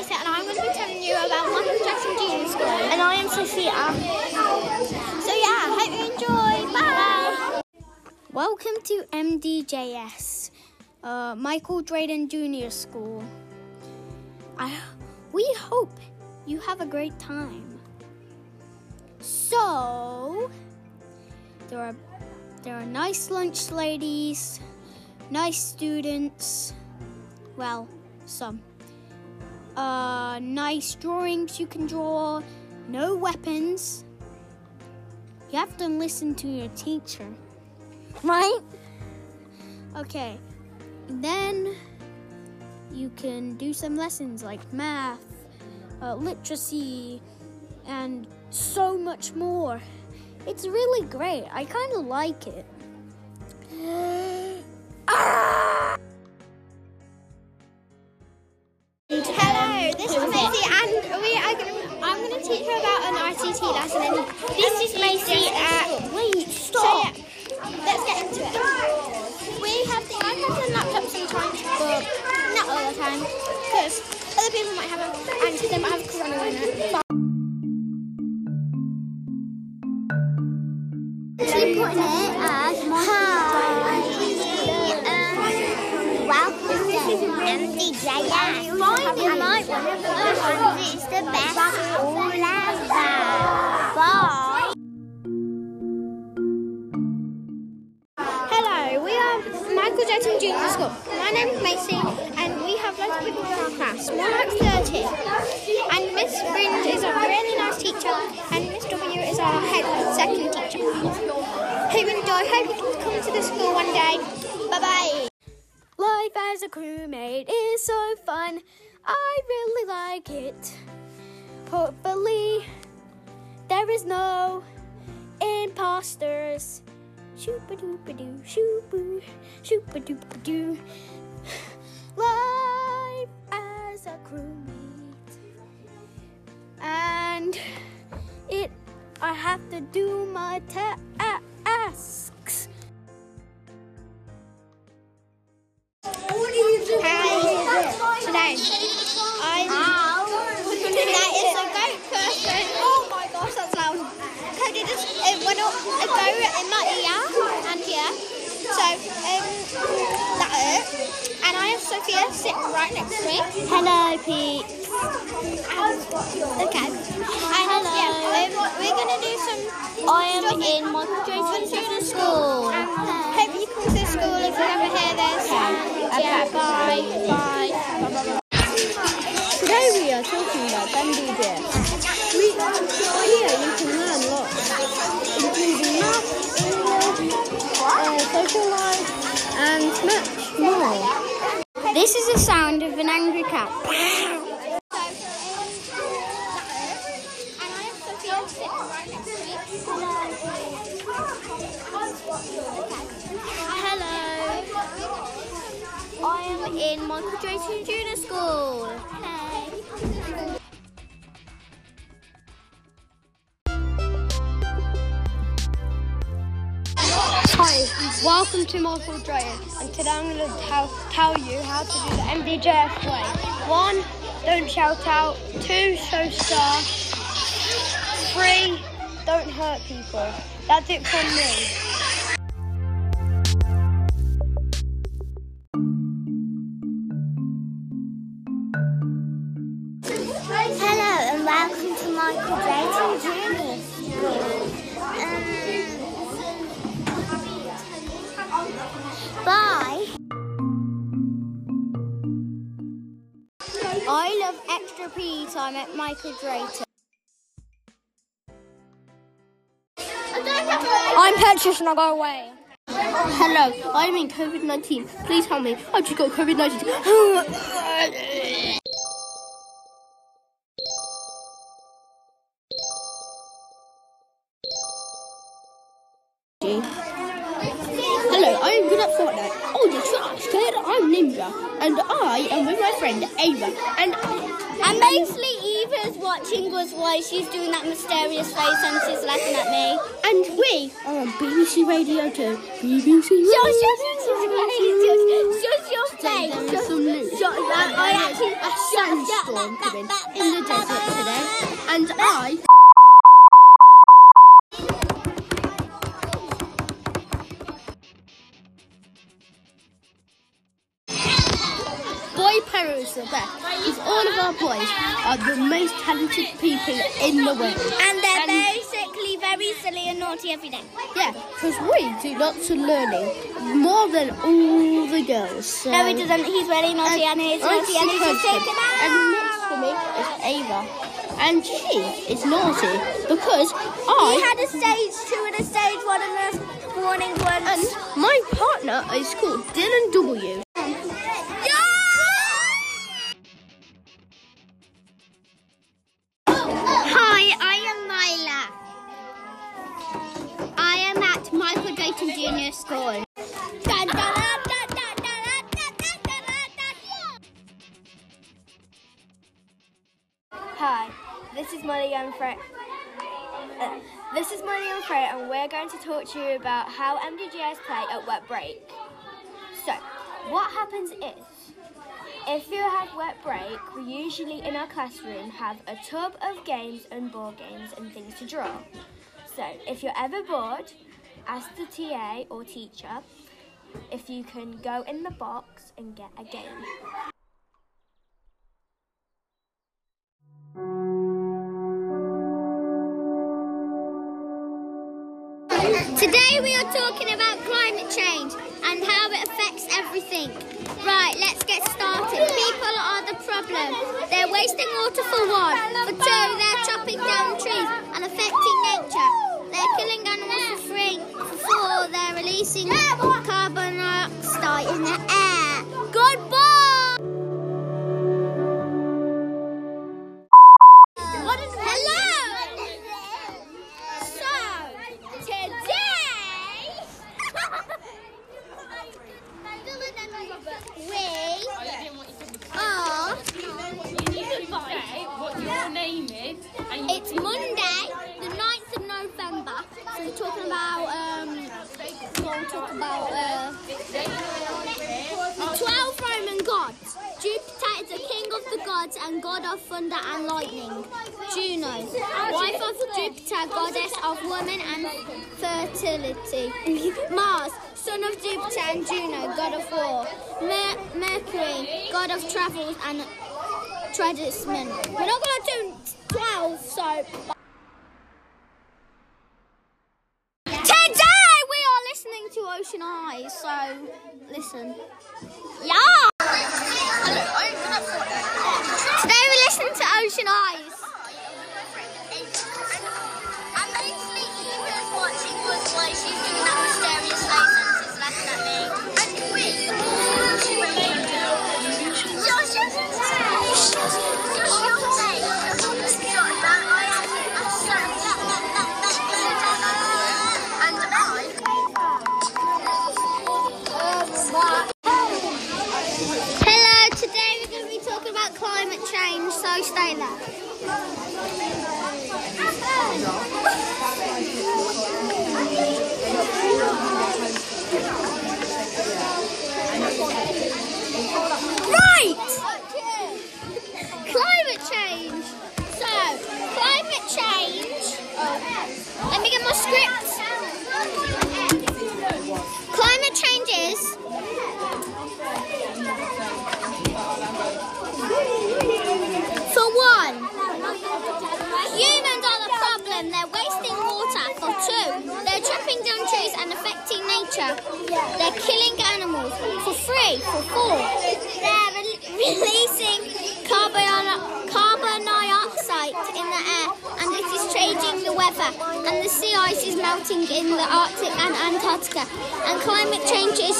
Macy, and I'm going to be telling you about Michael Jackson Junior School. And I am Sophia. So yeah, hope you enjoy. Bye. Welcome to MDJS, uh, Michael Drayton Junior School. I, we hope you have a great time. So, there are there are nice lunch ladies, nice students. Well, some. Uh, nice drawings you can draw. No weapons. You have to listen to your teacher, right? Okay. Then you can do some lessons like math, uh, literacy, and so much more. It's really great. I kind of like it. Teach her about an RCT lesson. And this is Macy. Uh, Wait, so stop. yeah, let's get into it. We have the iPads and laptops sometimes, but not all the time, because other people might have them, and they might have coronavirus. MDJS. And my one the best all. Bye. Hello, we are Michael Jackson Junior School. My name is Macy, and we have lots of people in our class, more like 30. And Miss Fringe is a really nice teacher, and Miss W is our head second teacher. Hope you enjoy. Hope you can come to the school one day. Bye bye. Life as a crewmate is so fun. I really like it. Hopefully, there is no imposters. Shoopa doopa doo, shoopa, shoopa doopa doo. Life as a crewmate. And it, I have to do my tasks. Goat in my ear and here. So, um, that it. And I have Sophia sitting right next to me. Hello, Pete. Okay. And yeah, um, we're gonna do some. I am in Jackson Junior School. Hope you come to school if you ever hear this. And yeah, bye, bye, bye. Today we are talking about MDJS. We, sound of an angry cat. Hello. I am in Michael Jackson Junior School. Hey. Hi, welcome to Michael Drayton, and today I'm going to tell, tell you how to do the MDJS way. One, don't shout out. Two, show star. Three, don't hurt people. That's it from me. Hello and welcome to Michael Drayton PE time at Michael Drayton. I'm Petrus and I'll go away. Hello, I'm in COVID 19. Please help me. I just got COVID 19. Hello, I am good at Fortnite. Oh, you're trash. I'm Ninja. And I am with my friend Ava. And And basically, Eva's watching us while she's doing that mysterious face and she's laughing at me. and we are on BBC Radio 2. BBC Radio Shush, shush, shush, shush, shush, shush your face. there is some news. Shush, I, actually, A shush, storm coming in the desert today, and I. Perro is the best. Because all of our boys are the most talented people in the world. And they're And- basically very silly and naughty every day. Yeah, because we do lots of learning more than all the girls. So. No, he doesn't. He's really naughty and he's naughty and he's just taken naughty. And next to me is Ava. And she is naughty because He I had a stage two and a stage one and a warning and my partner is called Dylan W. dun, dun. Hi, this is Molly Young Fred. Uh, this is Molly Young Fred, and we're going to talk to you about how MDJS play at wet break. So, what happens is, if you have wet break, we usually in our classroom have a tub of games and board games and things to draw. So, if you're ever bored, ask the TA or teacher if you can go in the box and get a game. Today we are talking about climate change and how it affects everything. Right, let's get started. People are the problem. They're wasting water for one. For two, they're chopping down trees and affecting nature. They're killing animals four, they're releasing carbon dioxide in the air. And god of thunder and lightning. Juno, wife of Jupiter, goddess of women and fertility. Mars, son of Jupiter and Juno, god of war. Mer- Mercury, god of travels and tradesmen. We're not gonna do 12, so. Today we are listening to Ocean Eyes, so listen. Yeah! Christian eyes. Talking about climate change, so stay there. Right! Climate change. So, climate change. Let me get my script. Nature. They're killing animals. For free, for four, they're re- releasing carbon, carbon dioxide in the air and it is changing the weather. And the sea ice is melting in the Arctic and Antarctica. And climate change is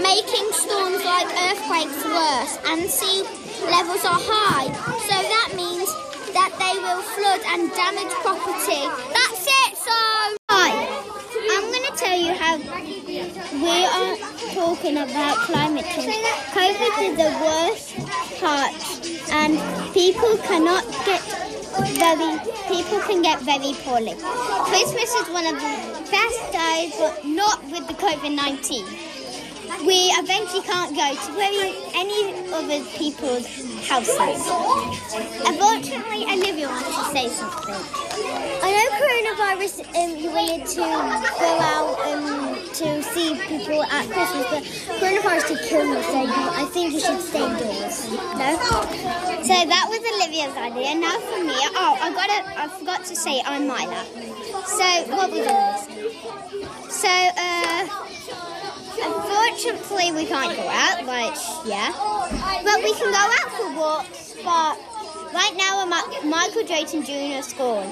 making storms like earthquakes worse and sea levels are high. So that means that they will flood and damage property. That's it. So hi, I'm going to tell you how we are talking about climate change. COVID is the worst part, and people cannot get very. People can get very poorly. Christmas is one of the best days, but not with the COVID 19. We eventually can't go to any, any other people's houses. Unfortunately, Olivia wants to say something. I know coronavirus, um, you wanted to go out um, to see people at Christmas, but coronavirus could kill you, so I think you should stay indoors. No? So that was Olivia's idea. Now for me, oh, I got to, I forgot to say I'm Myla. So what we doing this? So, uh, unfortunately we can't go out, like, yeah. But we can go out for walks, but right now I'm at Michael Drayton Junior School.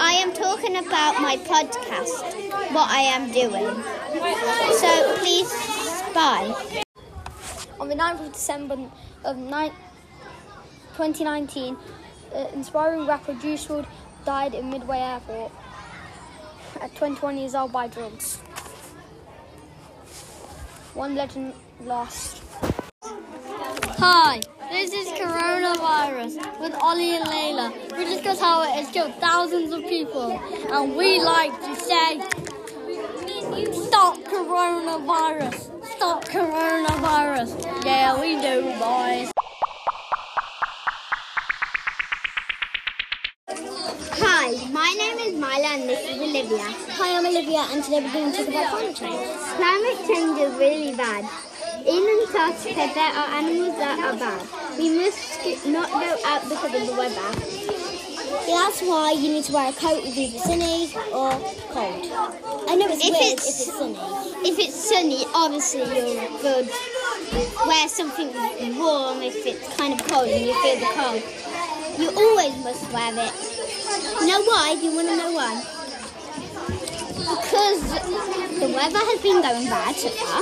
I am talking about my podcast, what I am doing. So please, bye. On the 9th of December of ni- 2019, uh, inspiring rapper Juice died in Midway Airport at 21 years old by drugs. One legend lost. Hi, this is coronavirus with Ollie and Layla. We discuss how it has killed thousands of people, and we like to say, "Stop coronavirus! Stop coronavirus!" Yeah, we do, boys. Myla and this is Olivia. Hi, I'm Olivia and today we're going to talk about climate change. Climate change is really bad. In Antarctica there are animals that are bad. We must not go out because of the weather. That's why you need to wear a coat if it's sunny or cold. I know it's If weird it's- if it's sunny. If it's sunny, obviously you're good. Wear something warm if it's kind of cold and you feel the cold. You always must wear it. You know why? Do you want to know why? Because the weather has been going bad so far.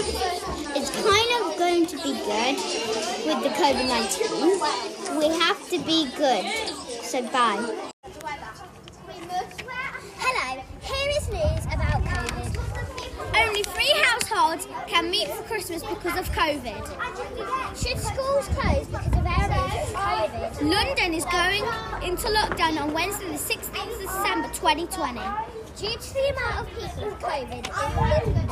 It's kind of going to be good with the COVID 19. We have to be good. So bye. Can meet for Christmas because of COVID. Should schools close because of COVID? London is going into lockdown on Wednesday, the 16th of December 2020. Due to the amount of people with COVID in London,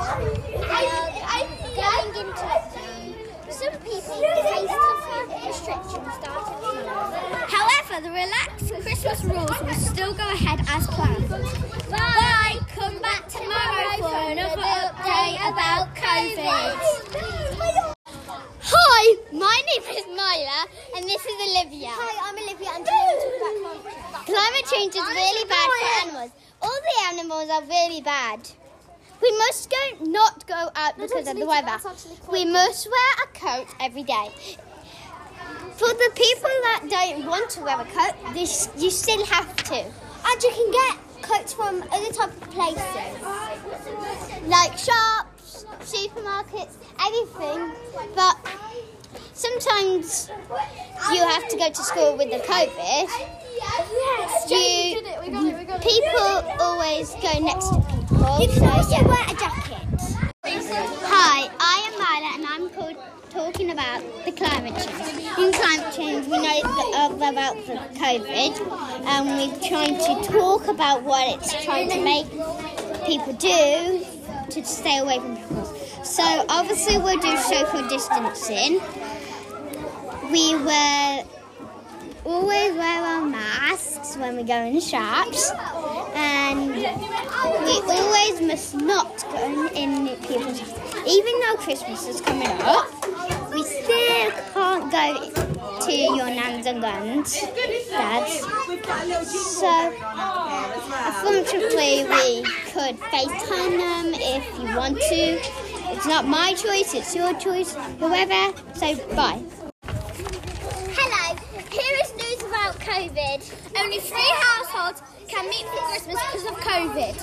they are going into lockdown. Some people face tougher restrictions starting. However, the relaxed Christmas rules will still go ahead as planned. Bye! Come about COVID. Hi, my name is Myla and this is Olivia. Hi, I'm Olivia and today we're talking about climate change. Climate change is really bad for animals. All the animals are really bad. We must go not go out because of the weather. that's actually quite We must wear a coat every day. For the people that don't want to wear a coat, this, you still have to. And you can get coats from other type of places. Like shops, supermarkets, everything. But sometimes you have to go to school with the COVID. Yes, You, people always go next to people. You can so, also wear a jacket. Hi, I am Myla and I'm called, talking about the climate change. In climate change, we know the, about the COVID and we're trying to talk about what it's trying to make people do to stay away from people. So obviously we'll do social distancing. We will always wear our masks when we go in shops and we always must not go in people's houses. Even though Christmas is coming up, we still can't go to your nans and guns, dads. So, unfortunately, we could FaceTime them if you want to. It's not my choice, it's your choice, whoever. So, bye. Hello, here is news about COVID. Only three households can meet for Christmas because of COVID.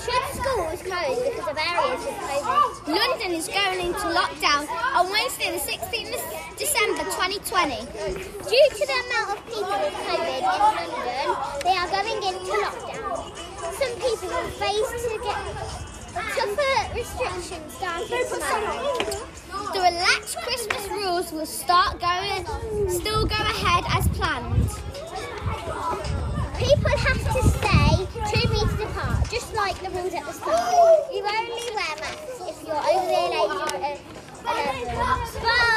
Should schools close because of areas with COVID? London is going into lockdown on Wednesday, the 16th of December 2020. Due to the amount of people with COVID in London, they are going into lockdown. Some people will face to get Tougher restrictions down to snow. The relaxed Christmas rules will start going, still go ahead as planned. People have to stay two metres apart, just like the rules at the start. You only wear masks if you're over the age of uh, uh, 11.